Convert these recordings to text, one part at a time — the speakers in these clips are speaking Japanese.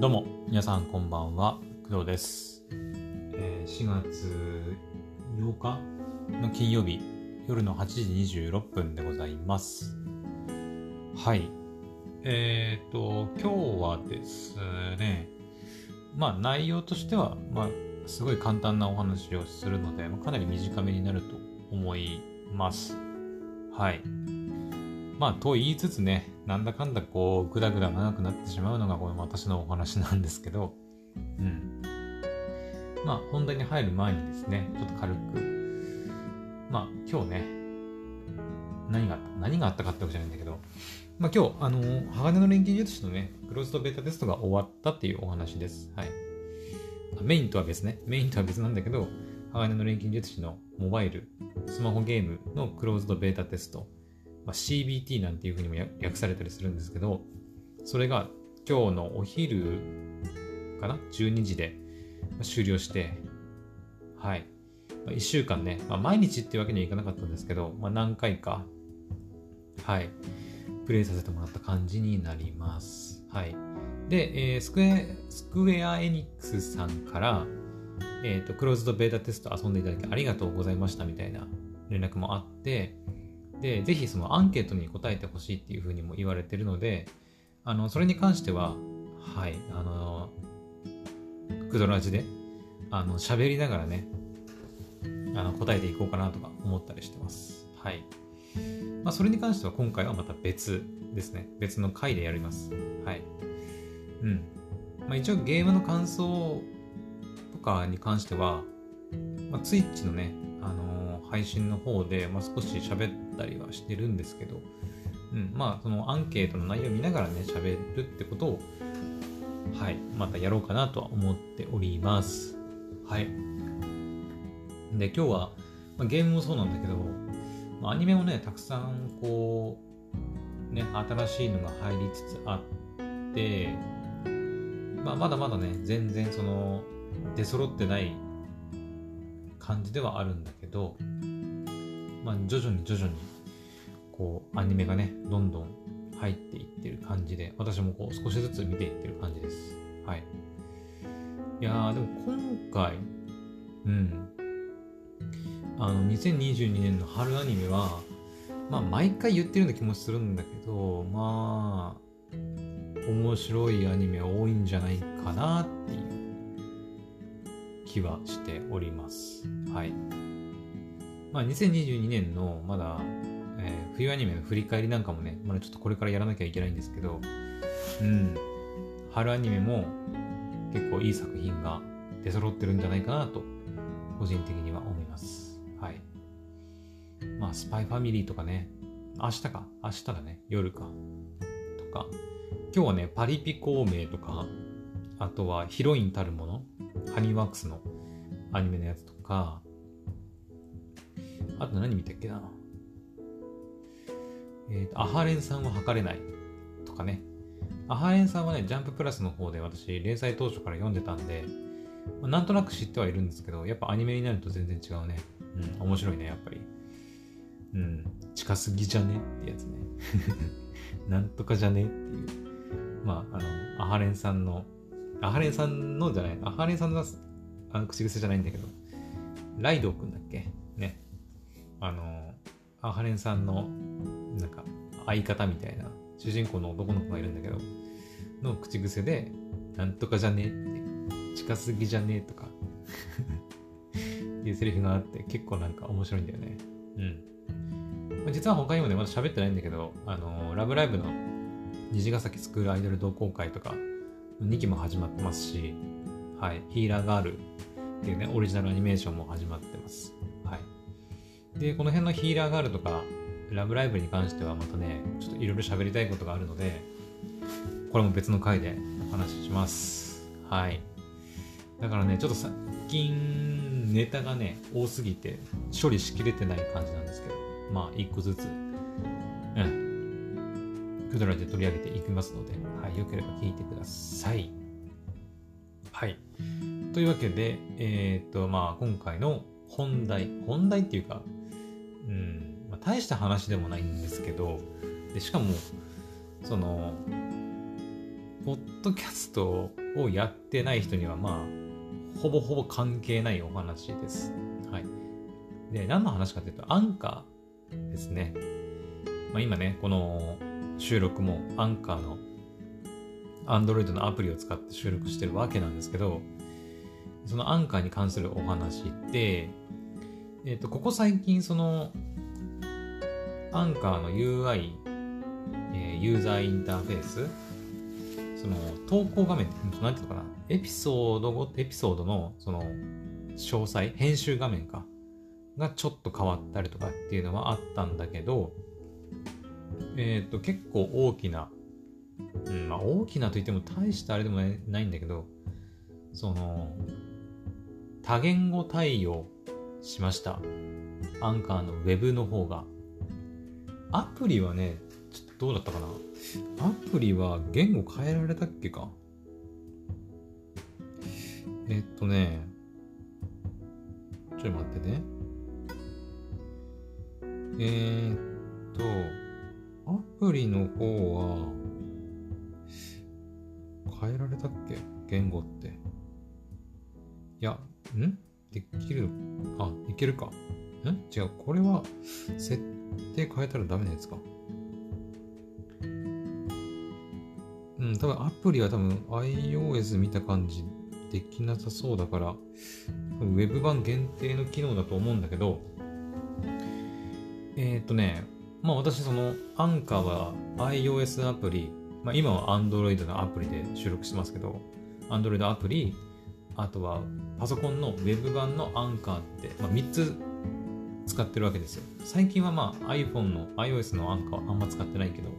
どうも、皆さんこんばんは、工藤です。えー4月8日の金曜日、夜の8時26分でございます。はい。えっ、と、今日はですね、まあ内容としては、まあ、すごい簡単なお話をするので、まあかなり短めになると思います。はい。まあ、と言いつつね、なんだかんだこう、ぐだぐだ長くなってしまうのがこの私のお話なんですけど、うん。まあ、本題に入る前にですね、ちょっと軽く、まあ、今日ね、何があった何があったかってわけじゃないんだけど、まあ今日、あのー鋼の錬金術師のね、クローズドベータテストが終わったっていうお話です。はい。メインとは別ね、メインとは別なんだけど、鋼の錬金術師のモバイル、スマホゲームのクローズドベータテスト、まあ、CBT なんていうふうにも訳されたりするんですけど、それが今日のお昼かな ?12 時で終了して、はい。まあ、1週間ね、まあ、毎日っていうわけにはいかなかったんですけど、まあ、何回か、はい、プレイさせてもらった感じになります。はい。で、えースクエスクエアエニックスさんから、えっ、と、クローズドベータテスト遊んでいただきありがとうございましたみたいな連絡もあって、で、ぜひそのアンケートに答えてほしいっていうふうにも言われてるので、あの、それに関しては、はい、あの、クドラジで、あの、喋りながらね、あの、答えていこうかなとか思ったりしてます。はい。まあ、それに関しては今回はまた別ですね。別の回でやります。はい。うん。まあ、一応ゲームの感想とかに関しては、まあ、ツイッチのね、あのー配信の方で、まあ、少し喋ったりはしてるんですけど、うん、まあ、そのアンケートの内容を見ながらね、喋るってことを、はい、またやろうかなとは思っております。はい。で、今日は、まあ、ゲームもそうなんだけど、まあ、アニメもね、たくさん、こう、ね、新しいのが入りつつあって、まあ、まだまだね、全然その、出揃ってない感じではあるんだけど、まあ、徐々に徐々にこうアニメがねどんどん入っていってる感じで私もこう少しずつ見ていってる感じですはいいやーでも今回うんあの2022年の春アニメはまあ毎回言ってるような気もするんだけどまあ面白いアニメ多いんじゃないかなっていう気はしております。はい。まあ、2022年のまだ、えー冬アニメの振り返りなんかもね、まだちょっとこれからやらなきゃいけないんですけど、うん、春アニメも結構いい作品が出揃ってるんじゃないかなと、個人的には思います。はい。まあ、スパイファミリーとかね、明日か、明日だね、夜か、とか、今日はね、パリピ孔明とか、あとはヒロインたるもの、ハニーワークスのアニメのやつとか、あと何見たっけな？えっ、と、アハレンさんは測れないとかね。アハレンさんはね、ジャンププラスの方で私、連載当初から読んでたんで、まあなんとなく知ってはいるんですけど、やっぱアニメになると全然違うね。うん、面白いね、やっぱり。うん、近すぎじゃね？ってやつね。なんとかじゃね？っていう。まあ、あの、アハレンさんの、アハレンさんのじゃない、アハレンさんのあの口癖じゃないんだけど、ライドウくんだっけ？ね。あの、アハレンさんの、なんか、相方みたいな、主人公の男の子がいるんだけど、の口癖で、なんとかじゃねえって、近すぎじゃねえとかって、いうセリフがあって、結構なんか面白いんだよね。うん。まあ実は他にもね、まだ喋ってないんだけど、あの、ラブライブの虹ヶ崎スクールアイドル同好会とか、2期も始まってますし、はい、ヒーラーガールっていうね、オリジナルアニメーションも始まってます。で、この辺のヒーラーガールとか、ラブライブに関してはまたね、ちょっといろいろ喋りたいことがあるので、これも別の回でお話しします。はい。だからね、ちょっと最近、ネタがね、多すぎて、処理しきれてない感じなんですけど、まあ、一個ずつ、うん、クドラで取り上げていきますので、はい、よければ聞いてください。はい。というわけで、えーっと、まあ、今回の本題、本題っていうか、うん、まあ、大した話でもないんですけど、でしかも、その、ポッドキャストをやってない人にはまあほぼほぼ関係ないお話です。はい。で、何の話かというと、アンカーですね。まあ、今ね、この収録もアンカーの Android のアプリを使って収録してるわけなんですけど、そのアンカーに関するお話って、えっ、ー、と、ここ最近その、アンカーの UI、えー、ユーザーインターフェース、その投稿画面、なんていうのかな、エピソードご、エピソードのその詳細、編集画面か、がちょっと変わったりとかっていうのはあったんだけど、えっ、ー、と、結構大きな、うん、まあ大きなといっても大したあれでもないんだけど、その、多言語対応しました。アンカーのウェブの方が。アプリはね、ちょっとどうだったかな？アプリは言語変えられたっけか？えっとね、ちょっと待ってね。えー、っと、アプリの方は、変えられたっけ？言語って。いや、ん？できるあ、いけるか。ん違う。これは、設定変えたらダメなやつか。うん、多分アプリは多分 iOS 見た感じできなさそうだから、ウェブ版限定の機能だと思うんだけど、えっ、ー、とね、まあ私そのアンカーは iOS アプリ、まあ今は Android のアプリで収録してますけど、Android アプリ、あとはパソコンの Web 版のアンカーって、まあ、3つ使ってるわけですよ。最近はまあ iPhone の iOS のアンカーはあんま使ってないけど、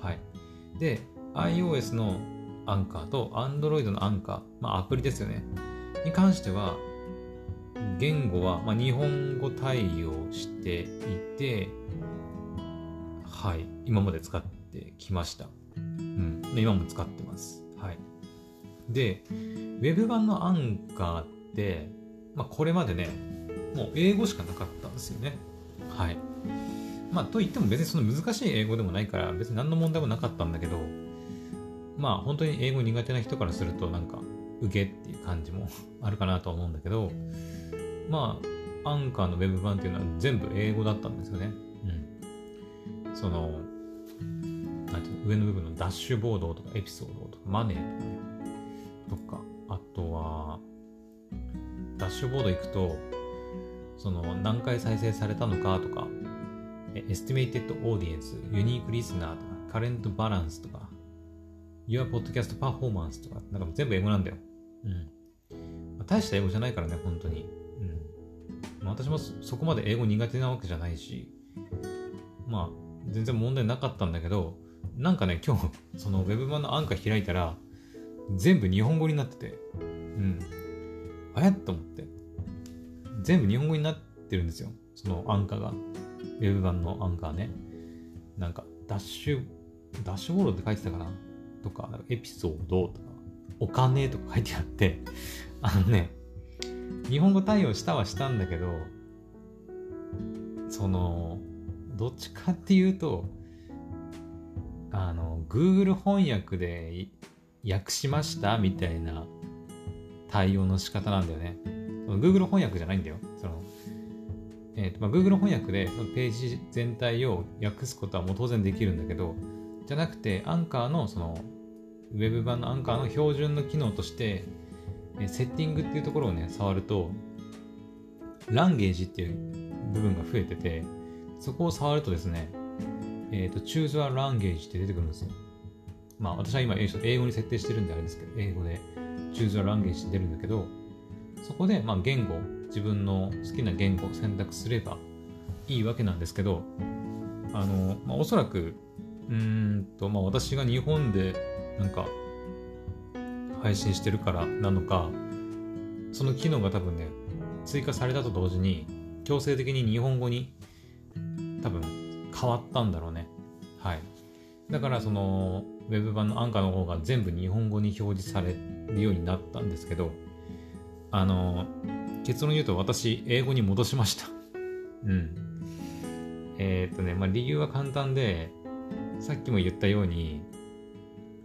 はい。で、iOS のアンカーと Android のアンカー、まあアプリですよね。に関しては、言語は、まあ、日本語対応していて、はい、今まで使ってきました。うん、今も使ってます。はい。で、Web 版のアンカーって、まあ、これまでね、もう英語しかなかったんですよね。はい。まあ、と言っても別にその難しい英語でもないから、別に何の問題もなかったんだけど、まあ、本当に英語苦手な人からすると、なんか、受けっていう感じも あるかなとは思うんだけど、まあ、アンカーのウェブ版っていうのは全部英語だったんですよね。うん。その、なんていうの、上の部分のダッシュボードとかエピソードとかマネーとかね、シュボード行くと、その何回再生されたのかとか、Estimated Audience、Unique Listener とか、Current Balance とか、Your Podcast Performance とか、なんか全部英語なんだよ。うん。まあ、大した英語じゃないからね、本当に。まあ、私もそこまで英語苦手なわけじゃないし、まあ、全然問題なかったんだけど、なんかね、今日、その Web 版のアンカー開いたら、全部日本語になってて、うん。あやっと思って。全部日本語になってるんですよ。そのアンカーが。Web 版のアンカーね。なんか、ダッシュ、ダッシュボードって書いてたかな？とか、エピソードとか、お金とか書いてあって、あのね、日本語対応したはしたんだけど、その、どっちかっていうと、あの、Google 翻訳で訳しましたみたいな対応の仕方なんだよね。Google 翻訳じゃないんだよ。そのえーとまあ、Google 翻訳でそのページ全体を訳すことはもう当然できるんだけど、じゃなくて、アンカーのその、ウェブ版のアンカーの標準の機能として、えセッティングっていうところをね、触ると、ランゲージっていう部分が増えてて、そこを触るとですね、えっ、ー、と、choose a language って出てくるんですよ。まあ、私は今英語に設定してるんであれですけど、英語で choose a language って出るんだけど、そこで、まあ、言語、自分の好きな言語を選択すればいいわけなんですけど、あの、まあ、おそらく、うんと、まあ、私が日本で、なんか、配信してるからなのか、その機能が多分ね、追加されたと同時に、強制的に日本語に多分変わったんだろうね。はい。だからその、ウェブ版のアンカーの方が全部日本語に表示されるようになったんですけど、あの、結論言うと私、英語に戻しました。うん。えー、っとね、まあ理由は簡単で、さっきも言ったように、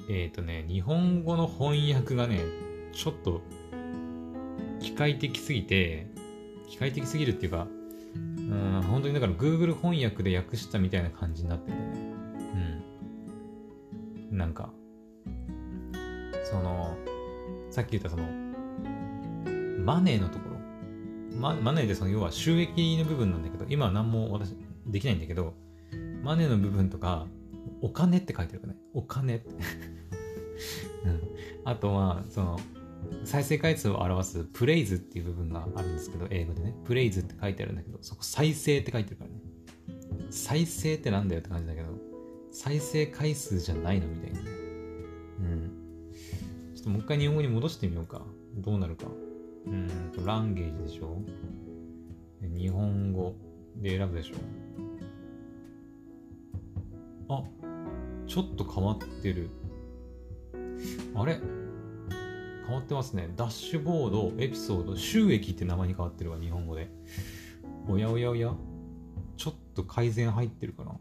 えっ、ー、とね、日本語の翻訳がね、ちょっと機械的すぎて、機械的すぎるっていうか、うん、本当にだから Google 翻訳で訳したみたいな感じになってるんだよね。うん。なんか、その、さっき言ったその、マネーのところ、ママネーでその要は収益の部分なんだけど、今は何も私できないんだけど、マネーの部分とか、お金って書いてるからね。お金って。うん。あとは、その、再生回数を表すプレイズっていう部分があるんですけど、英語でね。プレイズって書いてあるんだけど、そこ再生って書いてるからね。再生ってなんだよって感じだけど、再生回数じゃないのみたいな。ちょっともう一回日本語に戻してみようか。どうなるか。うんと、ランゲージでしょ日本語で選ぶでしょあ、ちょっと変わってる。あれ？変わってますね。ダッシュボード、エピソード、収益って名前に変わってるわ、日本語で。おやおやおや？ちょっと改善入ってるかな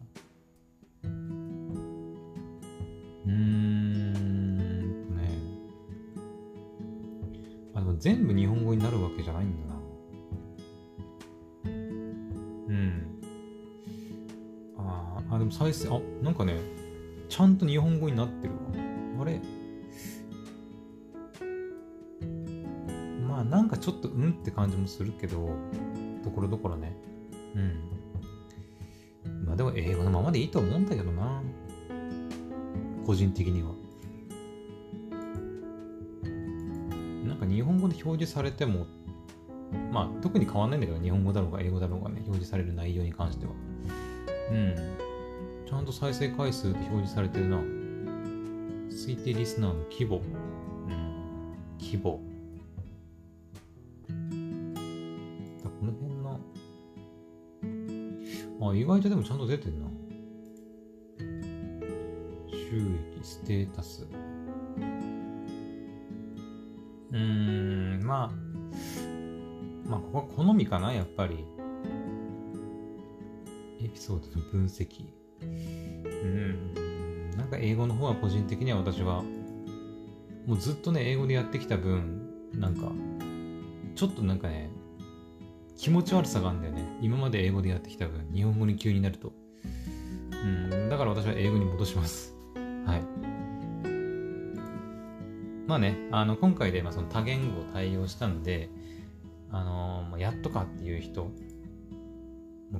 全部日本語になるわけじゃないんだな。うん。ああ、でも再生、あ、なんかね、ちゃんと日本語になってるわ。あれ？まあなんかちょっとうんって感じもするけど、ところどころね。うん。まあでも英語のままでいいと思うんだけどな。個人的には。で表示されても、まあ特に変わんないんだけど、日本語だろうが英語だろうがね、表示される内容に関しては。うん。ちゃんと再生回数で表示されてるな。推定リスナーの規模。うん。規模。この辺の。あ、意外とでもちゃんと出てんな。収益、ステータス。うーん、まあ、まあ、ここは好みかな、やっぱり。エピソードの分析。うん。なんか英語の方は個人的には私は、もうずっとね、英語でやってきた分、なんか、ちょっとなんかね、気持ち悪さがあるんだよね。今まで英語でやってきた分、日本語に急になると。うん、だから私は英語に戻します。はい。まあね、あの、今回で、まあ、その多言語を対応したんで、あのー、やっとかっていう人、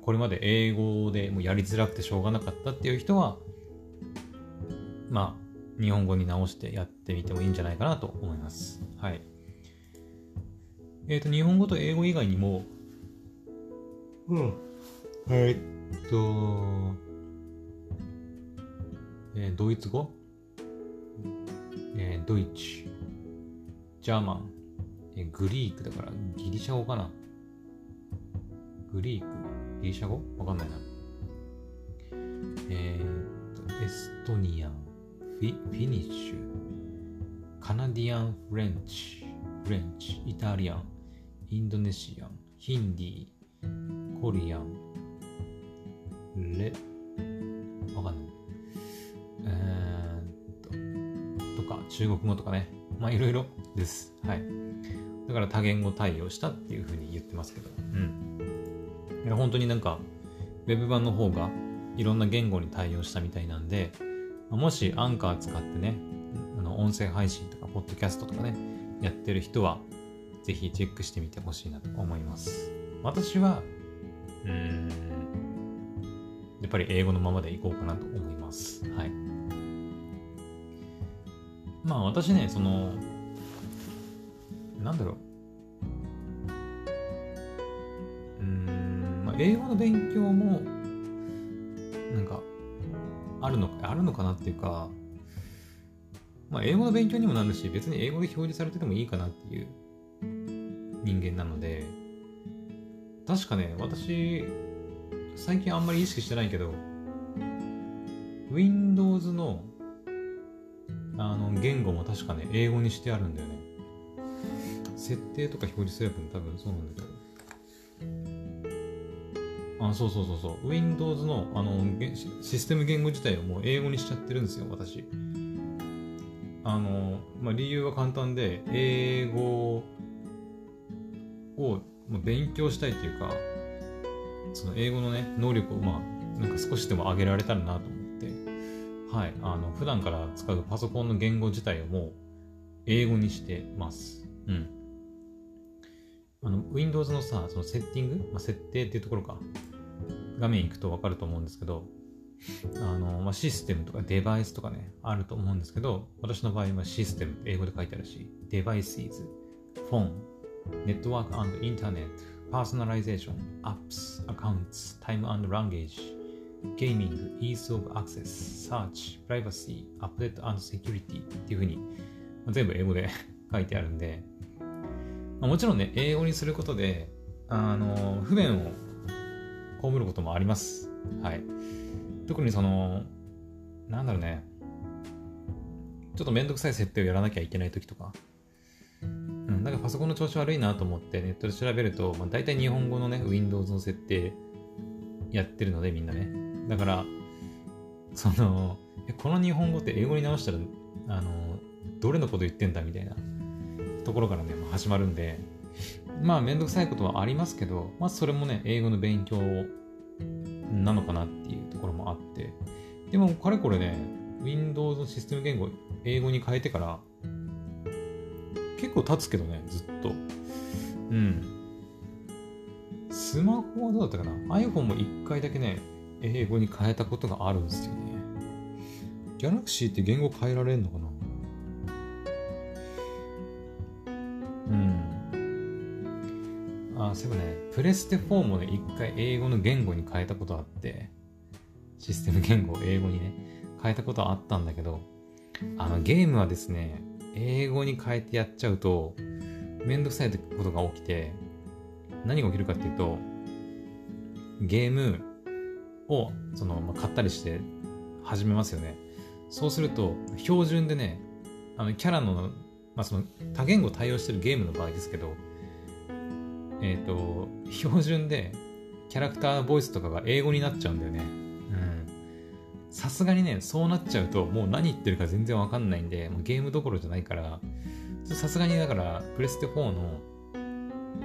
これまで英語でもうやりづらくてしょうがなかったっていう人は、まあ、日本語に直してやってみてもいいんじゃないかなと思います。はい。えっ、ー、と、日本語と英語以外にも、うん。えー、っと、えー、ドイツ語、えー、ドイツ、ジャーマン、え、グリークだからギリシャ語かな？グリーク、ギリシャ語？わかんないな。えー、っと、エストニア。ン、フィフィニッシュ、カナディアン、フレンチ、フレンチ、イタリアン、インドネシアン、ヒンディー、コリアン、レ、中国語とかね。まあ、いろいろです。はい。だから多言語対応したっていうふうに言ってますけど。うん。いや本当になんか、ウェブ版の方がいろんな言語に対応したみたいなんで、もしアンカー使ってね、あの音声配信とか、ポッドキャストとかね、やってる人は、ぜひチェックしてみてほしいなと思います。私は、うん、やっぱり英語のままでいこうかなと思います。はい。まあ私ね、その、なんだろう。うん、まあ、英語の勉強も、なんか、あるのか、あるのかなっていうか、まあ、英語の勉強にもなるし、別に英語で表示されててもいいかなっていう人間なので、確かね、私、最近あんまり意識してないけど、Windows のあの言語も確かね、英語にしてあるんだよね。設定とか表示すれば多分そうなんだけど。あ、そうそうそうそう。Windows のあのシステム言語自体をもう英語にしちゃってるんですよ、私。あの、まあ、理由は簡単で、英語を勉強したいというか、その英語のね、能力をまあ、なんか少しでも上げられたらなと思って、はい、あの、普段から使うパソコンの言語自体をもう英語にしてます。うん。あの、Windows のさ、そのセッティング、まあ、設定っていうところか、画面行くとわかると思うんですけど、あの、まあ、システムとかデバイスとかね、あると思うんですけど、私の場合はシステムって英語で書いてあるし、デバイス is, フォン、ネットワーク and Internet, Personalization, Apps, Accounts, Time and Language, Gaming, Ease of Access, Search, Privacy, Update and Security っていうふうに、まあ、全部英語で 書いてあるんで、まあ、もちろんね、英語にすることで、あの、不便を被ることもあります。はい。特にその、なんだろうね、ちょっとめんどくさい設定をやらなきゃいけない時とか、うん、なんかパソコンの調子悪いなと思ってネットで調べると、まあ、大体日本語のね、Windows の設定やってるのでみんなね。だから、その、この日本語って英語に直したら、あの、どれのこと言ってんだみたいなところからね、始まるんで、まあめんどくさいことはありますけど、まあそれもね、英語の勉強なのかなっていうところもあって、でもかれこれね、Windows のシステム言語英語に変えてから、結構経つけどね、ずっと。うん。スマホはどうだったかな ?iPhone も1回だけね、英語に変えたことがあるんですよね。Galaxy って言語変えられるのかな？うん。あ、そういえばね、プレステ4もね、一回英語の言語に変えたことあって、システム言語を英語にね、変えたことあったんだけど、あの、ゲームはですね、英語に変えてやっちゃうと、めんどくさいことが起きて、何が起きるかっていうと、ゲームを、その、まあ、買ったりして始めますよね。そうすると、標準でね、あの、キャラの、まあ、その、多言語対応してるゲームの場合ですけど、えっ、ー、と、標準でキャラクターボイスとかが英語になっちゃうんだよね。うん。さすがにね、そうなっちゃうと、もう何言ってるか全然わかんないんで、もうゲームどころじゃないから、さすがにだから、プレステ4の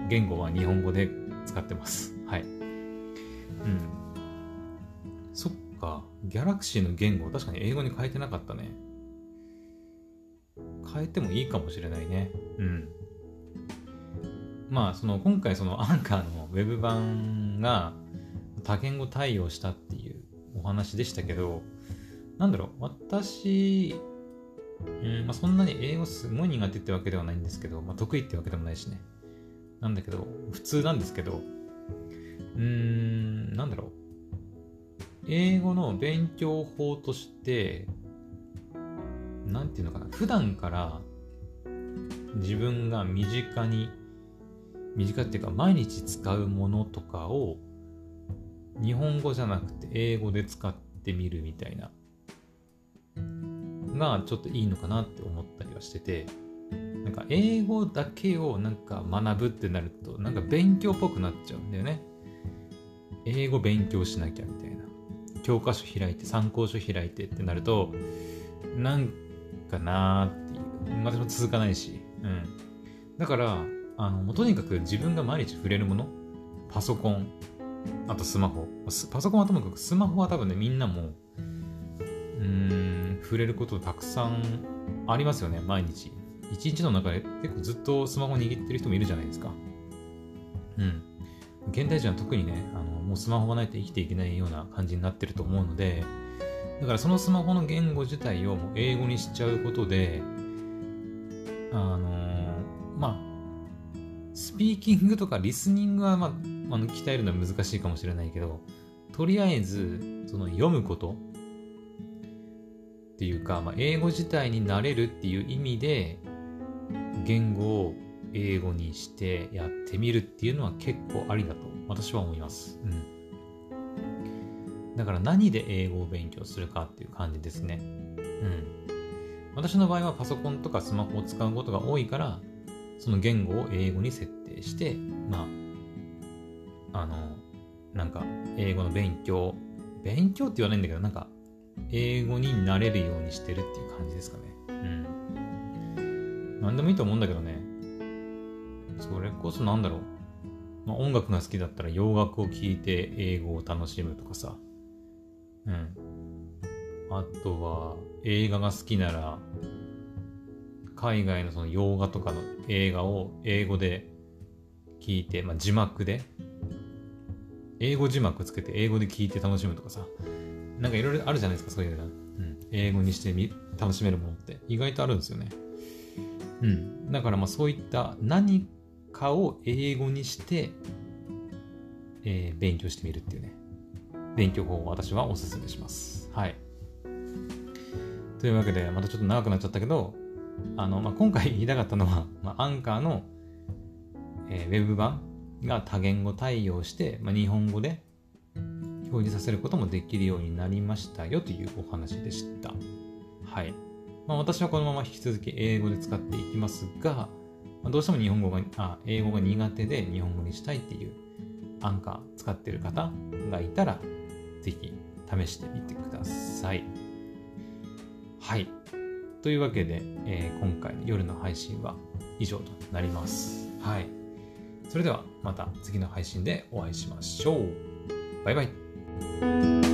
言語は日本語で使ってます。はい。うん。ギャラクシーの言語、確かに英語に変えてなかったね。変えてもいいかもしれないね。うん。まあ、その今回そのアンカーのウェブ版が多言語対応したっていうお話でしたけど、なんだろう、私、うんまあ、そんなに英語すごい苦手ってわけではないんですけど、まあ、得意ってわけでもないしね。なんだけど、普通なんですけど、うーん、なんだろう。英語の勉強法として、なんていうのかな、普段から自分が身近に短いっていうか毎日使うものとかを日本語じゃなくて英語で使ってみるみたいながちょっといいのかなって思ったりはしててなんか英語だけをなんか学ぶってなるとなんか勉強っぽくなっちゃうんだよね。英語勉強しなきゃみたいな。教科書開いて参考書開いてってなるとなんかなーっていう私も続かないしうんだからあの、とにかく自分が毎日触れるもの、パソコン、あとスマホ。パソコンはともかくスマホは多分ね、みんなも、うん、触れることたくさんありますよね、毎日。一日の中で結構ずっとスマホ握ってる人もいるじゃないですか。うん。現代人は特にね、あの、もうスマホがないと生きていけないような感じになってると思うので、だからそのスマホの言語自体をもう英語にしちゃうことで、あのまあ、スピーキングとかリスニングは、まあ、あの鍛えるのは難しいかもしれないけど、とりあえず、その読むこと。っていうか、まあ、英語自体になれるっていう意味で、言語を英語にしてやってみるっていうのは結構ありだと私は思います。うん。だから何で英語を勉強するかっていう感じですね。うん。私の場合はパソコンとかスマホを使うことが多いから、その言語を英語に設定して、まあ、あの、なんか、英語の勉強、勉強って言わないんだけど、なんか、英語になれるようにしてるっていう感じですかね。うん。何でもいいと思うんだけどね。それこそなんだろう。まあ、音楽が好きだったら洋楽を聴いて英語を楽しむとかさ。うん。あとは、映画が好きなら、海外のその洋画とかの映画を英語で聞いて、まあ、字幕で、英語字幕つけて英語で聞いて楽しむとかさ、なんかいろいろあるじゃないですか、そういうの。うん。英語にしてみ楽しめるものって意外とあるんですよね。うん。だからまあそういった何かを英語にして、えー、勉強してみるっていうね。勉強法を私はお勧めします。はい。というわけで、またちょっと長くなっちゃったけど、あの、まあ、今回言いたかったのは、まあ、アンカーの、えー、ウェブ版が多言語対応して、まあ、日本語で表示させることもできるようになりましたよというお話でした。はい。まあ、私はこのまま引き続き英語で使っていきますが、まあ、どうしても日本語が、あ、英語が苦手で日本語にしたいっていうアンカー使ってる方がいたら、ぜひ試してみてください。はい。というわけで、えー、今回の夜の配信は以上となります。はい。それではまた次の配信でお会いしましょう。バイバイ。